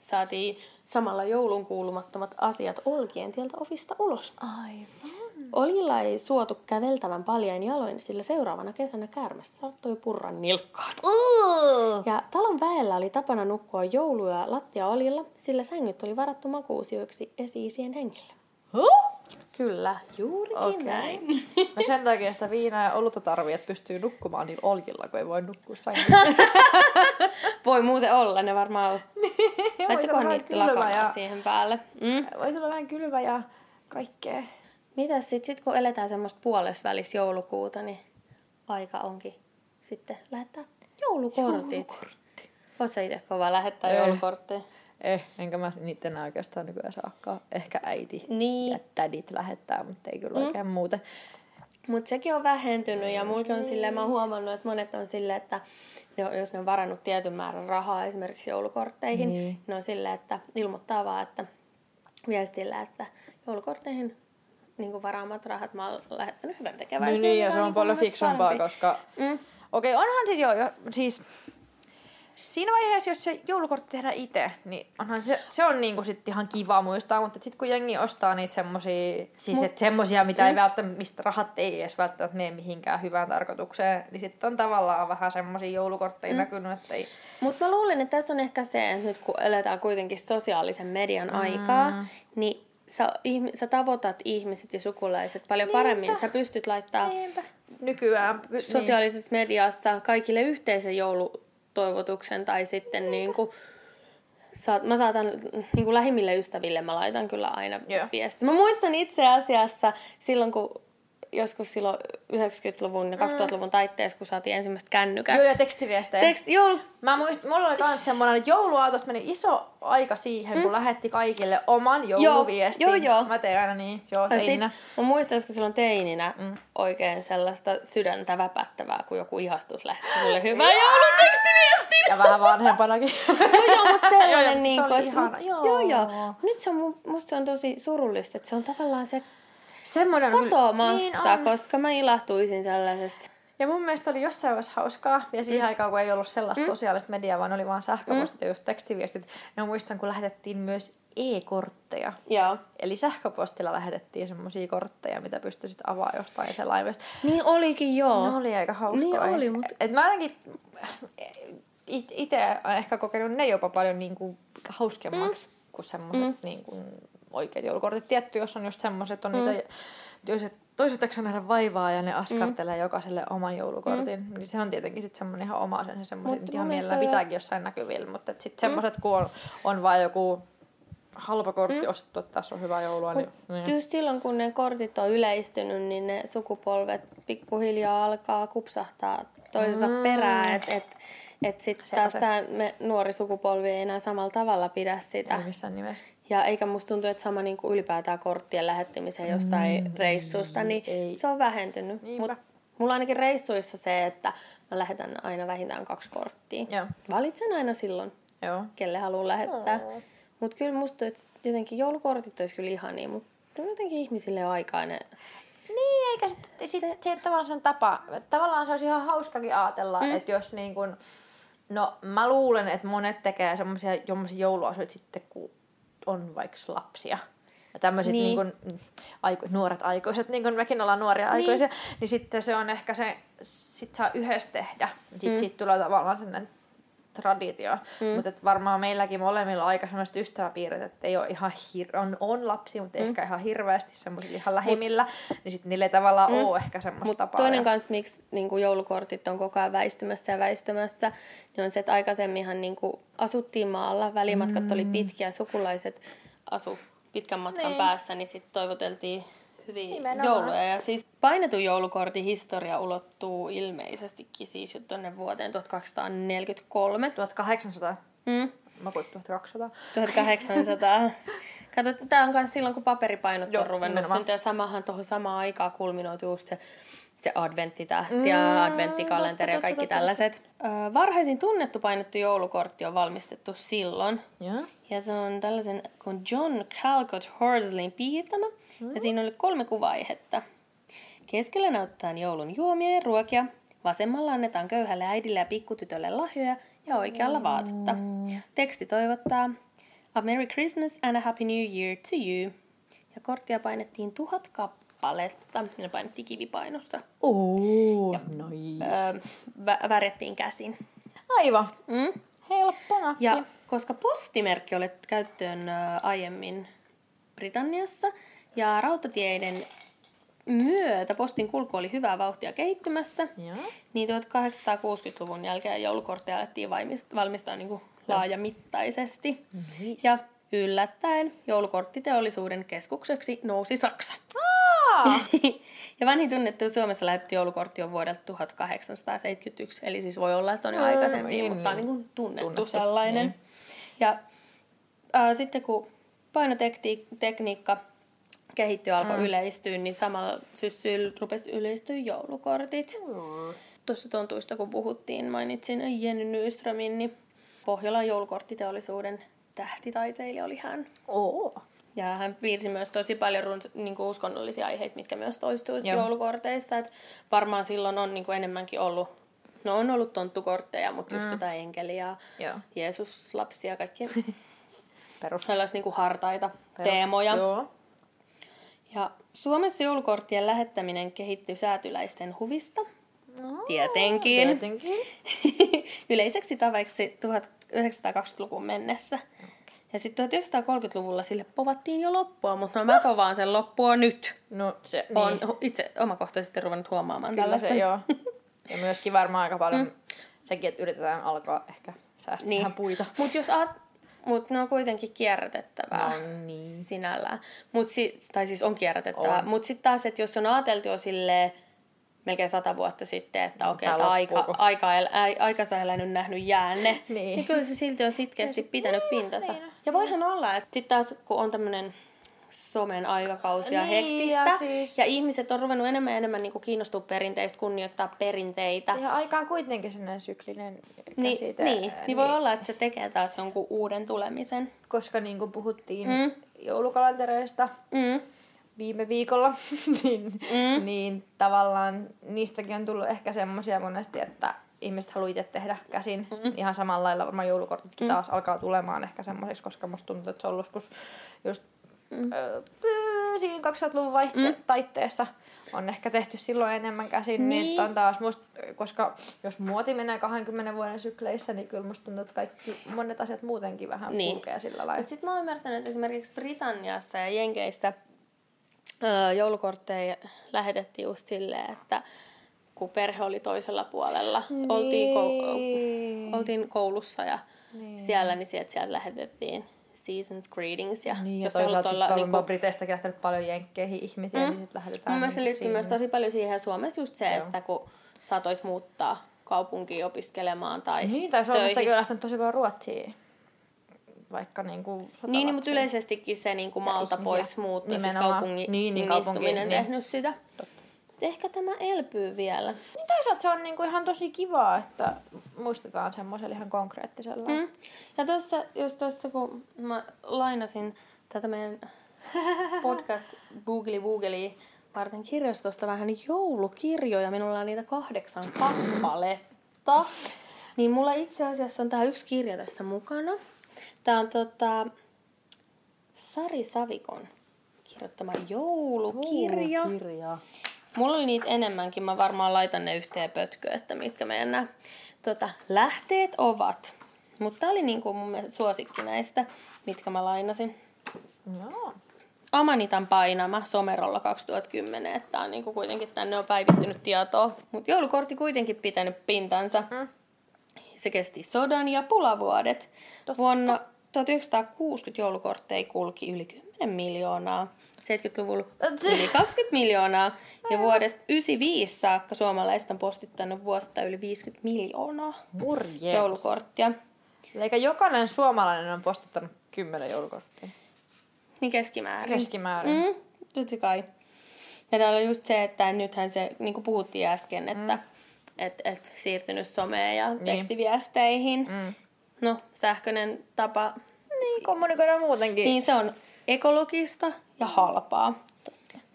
saatiin samalla joulun kuulumattomat asiat olkien tieltä ovista ulos. Aivan. Oljilla ei suotu käveltävän paljain jaloin, sillä seuraavana kesänä käärme saattoi purra nilkkaan. Uh. Ja talon väellä oli tapana nukkua jouluja lattiaoljilla, sillä sängyt oli varattu makuusijoiksi esi-isien hengelle. Huh? Kyllä, juurikin okay. näin. No sen takia sitä viinaa ja olutta tarvii, että pystyy nukkumaan niillä oljilla, kun ei voi nukkua sängyssä. Voi muuten olla, ne varmaan vähän niitä lakanaa ja- siihen päälle. Mm. Voi tulla vähän kylmä ja kaikkea. Mitäs sitten, sit kun eletään semmoista puolesvälis joulukuuta, niin aika onkin sitten lähettää joulukortit. Joulukortti. Oot sä itse kova lähettää Eh. joulukortteja? Eh, enkä mä niitä enää oikeastaan nykyään saakaan. Ehkä äiti Niin. ja tädit lähettää, mutta ei kyllä oikein muuten. Mutta sekin on vähentynyt ja mulki on silleen, mä oon huomannut, että monet on silleen, että ne on, jos ne on varannut tietyn määrän rahaa esimerkiksi joulukortteihin, Niin. ne on silleen, että ilmoittaa vaan, että viestillä, että joulukortteihin niin varaamat rahat mä oon lähettänyt hyvän tekeväisyyden. Niin, ja mikä se on niinku paljon fiksumpaa, koska... Mm. Okei, onhan siis jo, jo siis... Siinä vaiheessa, jos se joulukortti tehdään itse, niin onhan se, se on niinku sit ihan kiva muistaa, mutta sitten kun jengi ostaa niitä semmosia, siis Mut- et semmosia, mitä ei Mm. välttämättä, mistä rahat ei edes välttämättä mene mihinkään hyvään tarkoitukseen, niin sitten on tavallaan vähän semmosia joulukortteja mm. näkynyt, että ei... Mutta mä luulen, että tässä on ehkä se, että nyt kun eletään kuitenkin sosiaalisen median aikaa, niin sä, ihmi, sä tavoitat ihmiset ja sukulaiset paljon paremmin. Sä pystyt laittaa Niinpä. Nykyään... Niin. sosiaalisessa mediassa kaikille yhteisen joulutoivotuksen tai sitten niin kuin, saat, mä saatan niin kuin lähimmille ystäville, mä laitan kyllä aina Joo. viesti. Mä muistan itse asiassa silloin, kun joskus silloin 90-luvun ja 2000-luvun taitteessa, kun saatiin ensimmäistä kännykät. Joo, ja tekstiviestejä. Tekst, joo, Mä muistin, mulla oli myös semmoinen jouluaatosta meni iso aika siihen, mm. kun lähetti kaikille oman jouluviestin. joo, joo. Mä tein aina niin, joo, Ja sit, teininä. mä muistan joskus silloin teininä mm. oikein sellaista sydäntä väpättävää, kun joku ihastus lähetti sulle hyvää joulutekstiviestin. Ja vähän vanhempanakin. joo, joo, mutta Joo, joo, sellainen se niin kuin, ihana, joo. joo. joo, joo. Nyt se on, mu- musta se on tosi surullista, että se on tavallaan se Semmoinen katoamassa, Niin on. koska mä ilahtuisin sellaisesta. Ja mun mielestä oli jossain vaiheessa hauskaa, ja siihen mm. aikaan, kun ei ollut sellaista mm. sosiaalista mediaa, vaan oli vaan sähköpostit mm. ja just tekstiviestit. Ja muistan, kun lähetettiin myös e-kortteja. Joo. Eli sähköpostilla lähetettiin semmoisia kortteja, mitä pystyi sitten avaamaan jostain selaimesta. Niin olikin joo. Ne oli aika hauskaa. Niin oli, mut- Et mä itse olen ehkä kokenut ne jopa paljon niin kuin hauskemmaksi mm. kuin semmoiset mm. niin kuin oikeat joulukortit. Tietty, jos on just semmoiset, on mm. niitä toiset, toiset nähdä vaivaa ja ne askartelee mm. jokaiselle oman joulukortin. Mm. Niin se on tietenkin sitten semmoinen ihan oma sen semmoisen, ihan mielellään jo- pitääkin jossain näkyvillä. Mutta sitten semmoiset, kun on, on vain joku halpa kortti mm. ostettu, että tässä on hyvä joulua, niin, niin. Just silloin, kun ne kortit on yleistynyt, niin ne sukupolvet pikkuhiljaa alkaa kupsahtaa toisensa mm. perään. Että et, et sitten taas tämä me nuori sukupolvi ei enää samalla tavalla pidä sitä. ei missään nimessä. Ja eikä musta tuntu, että sama niin kuin ylipäätään korttien lähettämiseen jostain mm, reissusta, niin ei. se on vähentynyt. Niinpä. Mut mulla ainakin reissuissa se, että mä lähetän aina vähintään kaksi korttia. Joo. Valitsen aina silloin, Joo. kelle haluan lähettää. Mutta kyllä musta että jotenkin joulukortit olisi kyllä ihania, mutta jotenkin ihmisille on aikaa ne... Niin, eikä sitten sit, se, se tavallaan se on tapa. Tavallaan se olisi ihan hauskakin ajatella, mm. että jos niin kun, no mä luulen, että monet tekee semmoisia jouluasioita sitten, kun on vaikka lapsia. Ja tämmöiset niin. Niin. niin kun, aiku, nuoret aikuiset, niin kuin mekin ollaan nuoria niin. aikuisia, niin sitten se on ehkä se, sit saa yhdessä tehdä. Sitten mm. siitä tulee tavallaan sellainen traditio. Mm. Mutta varmaan meilläkin molemmilla aika semmoiset ystäväpiirit, että ei ole ihan hir- on, on lapsia, mutta mm. ehkä ihan hirveästi semmoisilla ihan lähimmillä. niin sitten niille ei tavallaan mm. ole ehkä semmoista Mutta tapaa. toinen kanssa, miksi niin joulukortit on koko ajan väistymässä ja väistymässä, niin on se, että aikaisemminhan niin kuin asuttiin maalla, välimatkat mm. oli pitkiä, sukulaiset asu pitkän matkan niin. päässä, niin sitten toivoteltiin hyviä Nimenomaan. jouluja. Ja siis painetun joulukortin historia ulottuu ilmeisestikin siis jo tuonne vuoteen 1243. 1800. Mm. Mä puhuin 1200. 1800. Kato, tämä on myös silloin, kun paperipainot Joo, on ruvennut syntyä. Samahan tuohon samaan aikaan kulminoitu just se, se adventtitähti mm, ja adventtikalenteri ja totta, kaikki totta, tällaiset. Ö, varhaisin tunnettu painettu joulukortti on valmistettu silloin. Joo. Ja se on tällaisen kuin John Calcott Horsleyn piirtämä. Mm. Ja siinä oli kolme kuvaihetta. Keskellä näytetään joulun juomia ja ruokia. Vasemmalla annetaan köyhälle äidille ja pikkutytölle lahjoja ja oikealla vaatetta. Teksti toivottaa A Merry Christmas and a Happy New Year to you. Ja korttia painettiin tuhat kappaletta. Ja ne painettiin kivipainossa. Oh, nice. Öö, vä- värjättiin käsin. Aivan. Mm? Helppo nakki. Ja koska postimerkki oli käyttöön ö, aiemmin Britanniassa ja rautatieiden myötä postin kulku oli hyvää vauhtia kehittymässä, Joo. niin 1860-luvun jälkeen joulukortteja alettiin valmistaa, valmistaa niin kuin laajamittaisesti. Nice. Ja yllättäen joulukorttiteollisuuden keskukseksi nousi Saksa. Aa! ja vanhin tunnettu Suomessa lähetetty joulukortti on vuodelta 1871, eli siis voi olla, että on jo aikaisemmin, niin, mutta on niin. kuin tunnettu, Tunnettu, sellainen. niin. Ja äh, sitten kun painotekniikka kehittyi, alkoi mm. yleistyä, niin samalla syssyllä rupesi yleistyä joulukortit. Mm. Tuossa tontuista kun puhuttiin, mainitsin Jenny Nyströmin, niin Pohjolan joulukorttiteollisuuden tähtitaiteilija oli hän. Oo. Ja hän piirsi myös tosi paljon runs, niin kuin uskonnollisia aiheita, mitkä myös toistuu Joo. joulukorteista. Et varmaan silloin on niin kuin enemmänkin ollut, no on ollut tonttukortteja, mutta just mm. jotain enkeliä, Joo. Jeesuslapsia, kaikkia Perus. sellaisia niin kuin hartaita perus. teemoja. Joo. Ja Suomessa joulukorttien lähettäminen kehittyi säätyläisten huvista. Tietenkin. Tietenkin. Yleiseksi tavaksi 1920-luvun mennessä. Ja sitten 1930-luvulla sille povattiin jo loppua, mutta no mä povaan sen loppua nyt. No se, niin. Olen itse omakohtaisesti ruvennut huomaamaan Kyllä tällaista. se, joo. Ja myöskin varmaan aika paljon mm. sekin, että yritetään alkaa ehkä säästää niin. puita. Mutta jos aat... Mut ne on kuitenkin kierrätettävää No niin. sinällään. Mut si... Tai siis on kierrätettävää. On. Mutta sitten taas, että jos on ajateltu jo silleen melkein sata vuotta sitten, että okei, Tää okay, aika, aika el, ai, aikansa elänyt nähnyt jäänne, Niin. niin. niin kyllä se silti on sitkeästi pitänyt pintansa. niin. Ja voihan olla, että sitten taas kun on tämmöinen somen aikakausi ja Niin, hektistä, ja siis- ja ihmiset on ruvennut enemmän ja enemmän niin kiinnostua perinteistä, kunnioittaa perinteitä. Ja aika on kuitenkin sellainen syklinen Niin, käsite. niin, niin voi olla, että se tekee taas jonkun uuden tulemisen. Koska niin kuin puhuttiin mm. joulukalentereista Mm. Viime viikolla, niin, Mm. niin tavallaan niistäkin on tullut ehkä semmoisia monesti, että ihmiset haluaa itse tehdä käsin. Mm. Ihan samalla lailla varmaan joulukortitkin mm. taas alkaa tulemaan ehkä semmoisiksi, koska musta tuntuu, että se on ollut joskus just mm. ö, siinä 2000-luvun vaihte- mm. taitteessa on ehkä tehty silloin enemmän käsin, niin, Niin. on taas musta, koska jos muoti menee 20 vuoden sykleissä, niin kyllä musta tuntuu, että kaikki monet asiat muutenkin vähän Niin. kulkee sillä lailla. Sitten mä oon ymmärtänyt, että esimerkiksi Britanniassa ja Jenkeissä öö, joulukortteja lähetettiin just silleen, että kun perhe oli toisella puolella, niin. oltiin, kou- oltiin koulussa ja niin. siellä, niin sieltä, sieltä lähetettiin seasons greetings. Ja, Niin, ja jos toisaalta olla sitten niinku- niinku... Briteistäkin lähtenyt paljon jenkkeihin ihmisiä, mm. niin sitten lähetetään Mun mielestä se liittyy myös tosi paljon siihen Suomessa just se, Joo. että kun saatoit muuttaa kaupunkiin opiskelemaan tai Niin, tai. Suomestakin on lähtenyt tosi paljon Ruotsiin. Vaikka niinku Niin, niin sotalapsiin. mutta yleisestikin se niin kuin maalta ihmisiä. pois muutto, siis kaupungin Niin, niin, kaupunki- istuminen niin. tehnyt sitä. Ehkä tämä elpyy vielä. Niin toisaalta se on niinku ihan tosi kivaa, että muistetaan semmoisella ihan konkreettisella. Mm. Ja tuossa, jos tuossa kun mä lainasin tätä meidän podcast Googly Googly varten kirjastosta vähän joulukirjoja, minulla on niitä kahdeksan kappaletta, niin mulla itse asiassa on tää yksi kirja tässä mukana. Tää on tota, Sari Savikon kirjoittama joulukirja. Kirja. Mulla oli niitä enemmänkin. Mä varmaan laitan ne yhteen pötköön, että mitkä meidän nämä tota, lähteet ovat. Mutta tää oli niinku mun mielestä suosikki näistä, mitkä mä lainasin. Joo. Amanitan painama Somerolla 2010, että tää on niinku kuitenkin tänne on päivittynyt tietoa. Mutta joulukortti kuitenkin pitänyt pintansa. Mm. Se kesti sodan ja pulavuodet. Vuonna 1960 joulukortteja kulki yli 10 miljoonaa. 70-luvulla yli 20 miljoonaa. Ja vuodesta 95 saakka suomalaiset on postittanut vuosittain yli 50 miljoonaa Morjens. joulukorttia. Eli jokainen suomalainen on postittanut kymmenen joulukorttia. Niin keskimäärin. Keskimäärin. Mm, totta kai. Ja täällä on just se, että nythän se, niin kuin puhuttiin äsken, että mm. Et, et siirtynyt someen ja tekstiviesteihin. Mm. No, sähköinen tapa, Niin, kommunikoidaan muutenkin. niin se on ekologista ja halpaa.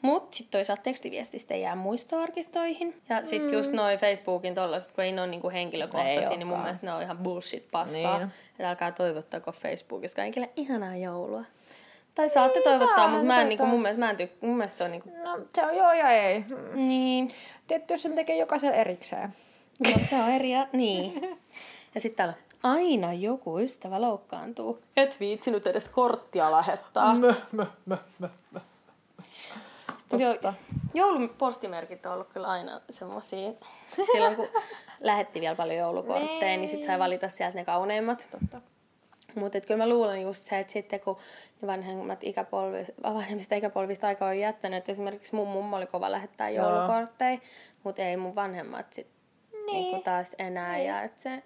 Mutta sitten toisaalta tekstiviestistä ei jää muistoarkistoihin. Ja sitten just noin Facebookin tollaset, kun ei ne ole niinku henkilökohtaisia, Ei niin mun mielestä ne on ihan bullshit paskaa. Niin. Että älkää toivottako Facebookissa kaikille ihanaa joulua. Tai saatte toivottaa, saahan mutta se mä en, niinku, toivottaa. mun, mielestä, mä en tyk- mun mielestä se on niinku... No se on joo ja ei. Mm. Niin. Tietty, jos sen tekee jokaisen erikseen. No, se on eri... a- Niin. Ja sitten täällä aina joku ystävä loukkaantuu. Et viitsi nyt edes korttia lähettää. Mö, mö, mö, mö, mö. Joo, joulun postimerkit on ollut kyllä aina semmosia. Silloin kun lähetti vielä paljon joulukortteja, niin sit sai valita sieltä ne kauneimmat. Totta. Mutta kyllä mä luulen just se, että sitten kun ne vanhemmat ikäpolvi, vanhemmista ikäpolvista aika on jättänyt, että esimerkiksi mun mummo oli kova lähettää joulukortteja, mutta ei mun vanhemmat sit niin. Niin. niinku taas enää. Niin. Ja et se,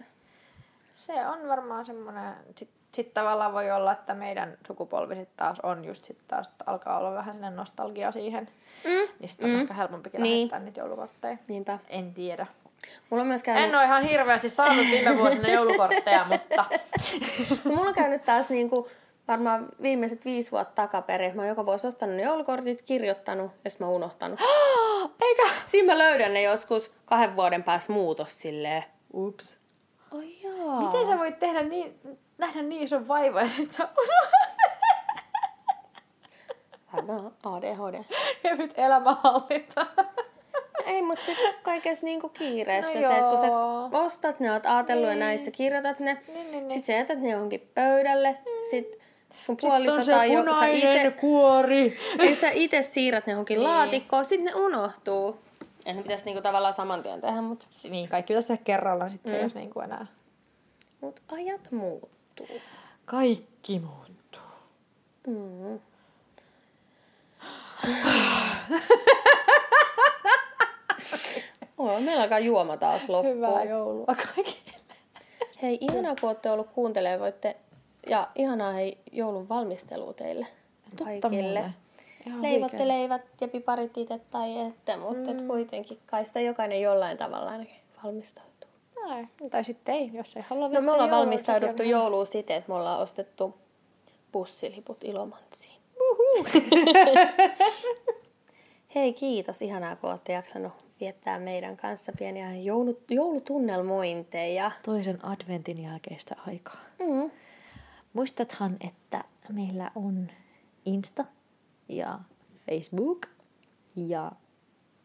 Se on varmaan semmoinen, sit sitten tavallaan voi olla, että meidän sukupolvi sitten taas on just sitten taas, että alkaa olla vähän sellainen nostalgia siihen. Mm. Niin sitten on Mm. ehkä helpompikin Niin. lähettää niitä joulukortteja. Niinpä. En tiedä. Mulla on myös käynyt... En ole ihan hirveästi saanut viime vuosina joulukortteja, mutta Mulla on käynyt taas niinku varmaan viimeiset viisi vuotta takaperin. Mä oon joka vuosi ostanut ne joulukortit, kirjoittanut ja sitten mä unohtanut. eikä. Siinä mä löydän ne joskus kahden vuoden päästä muutos silleen. Ups. Ai jaa. Miten sä voit tehdä niin, nähdä niin ison vaivaa ja sit sä Varmaan ADHD. kevyt elämänhallinta. Ei, mutta sitten kaikessa niinku kiireessä No se, että kun sä ostat ne, oot ajatellut niin. ja Niin. näissä kirjoitat ne, Niin, niin, niin. sit sä jätät ne johonkin pöydälle, sit sun Sitten puoliso se tai jo, sä ite, kuori. ei sä ite siirrät ne johonkin Niin. laatikkoon, sit ne unohtuu. Ja ne pitäisi niinku tavallaan saman tien tehdä, mutta Niin, kaikki pitäisi tehdä kerralla, sit se Mm. olisi niinku enää. mut ajat muuttuu. Kaikki muuttuu. Mm. Oh, meillä alkaa juoma taas loppuun. Hyvää joulua kaikille. Hei, ihanaa kun olette ollut kuuntelemaan, voitte... Ja ihanaa hei joulun valmistelua teille kaikille. mulle. Ihan Leivotte huikea. leivät ja piparit itse tai ette, mutta mm. kuitenkin kai sitä jokainen jollain tavalla ainakin valmistautuu. Ai, Tai sitten ei, jos ei halua No me ollaan joulua, valmistauduttu jouluun siten, että me ollaan ostettu bussiliput Ilomantsiin. Hei, kiitos. Ihanaa, kun olette jaksanut viettää meidän kanssa pieniä joulu, joulutunnelmointeja. Toisen adventin jälkeistä aikaa. Mm. Muistathan, että meillä on Insta ja Facebook ja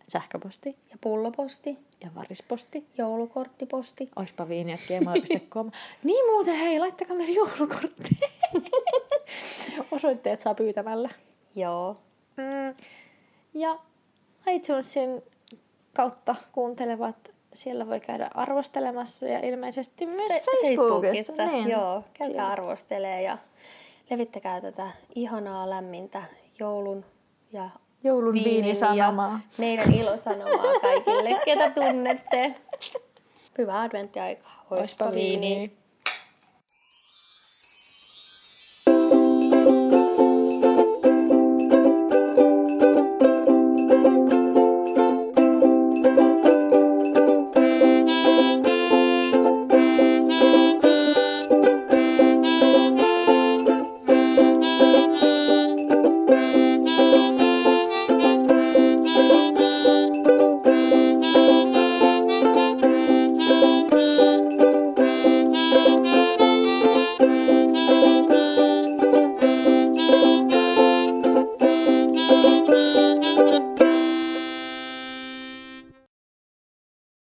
sähköposti Ja pulloposti, ja varisposti. joulukorttiposti. Oispa viiniat.gmail.com. niin muuten, hei, laittakaa meille joulukortti. Osoitteet saa pyytämällä. Joo. Mm. Ja iTunesin kautta kuuntelevat, siellä voi käydä arvostelemassa ja ilmeisesti myös Fe- Facebookissa. Facebookissa. Niin. Joo, käykää Siellä. arvostelee ja levittäkää tätä ihanaa lämmintä joulun ja Joulun viinisanomaa. meidän ilosanomaa kaikille, ketä tunnette. Hyvää adventtiaikaa. Oispa viini.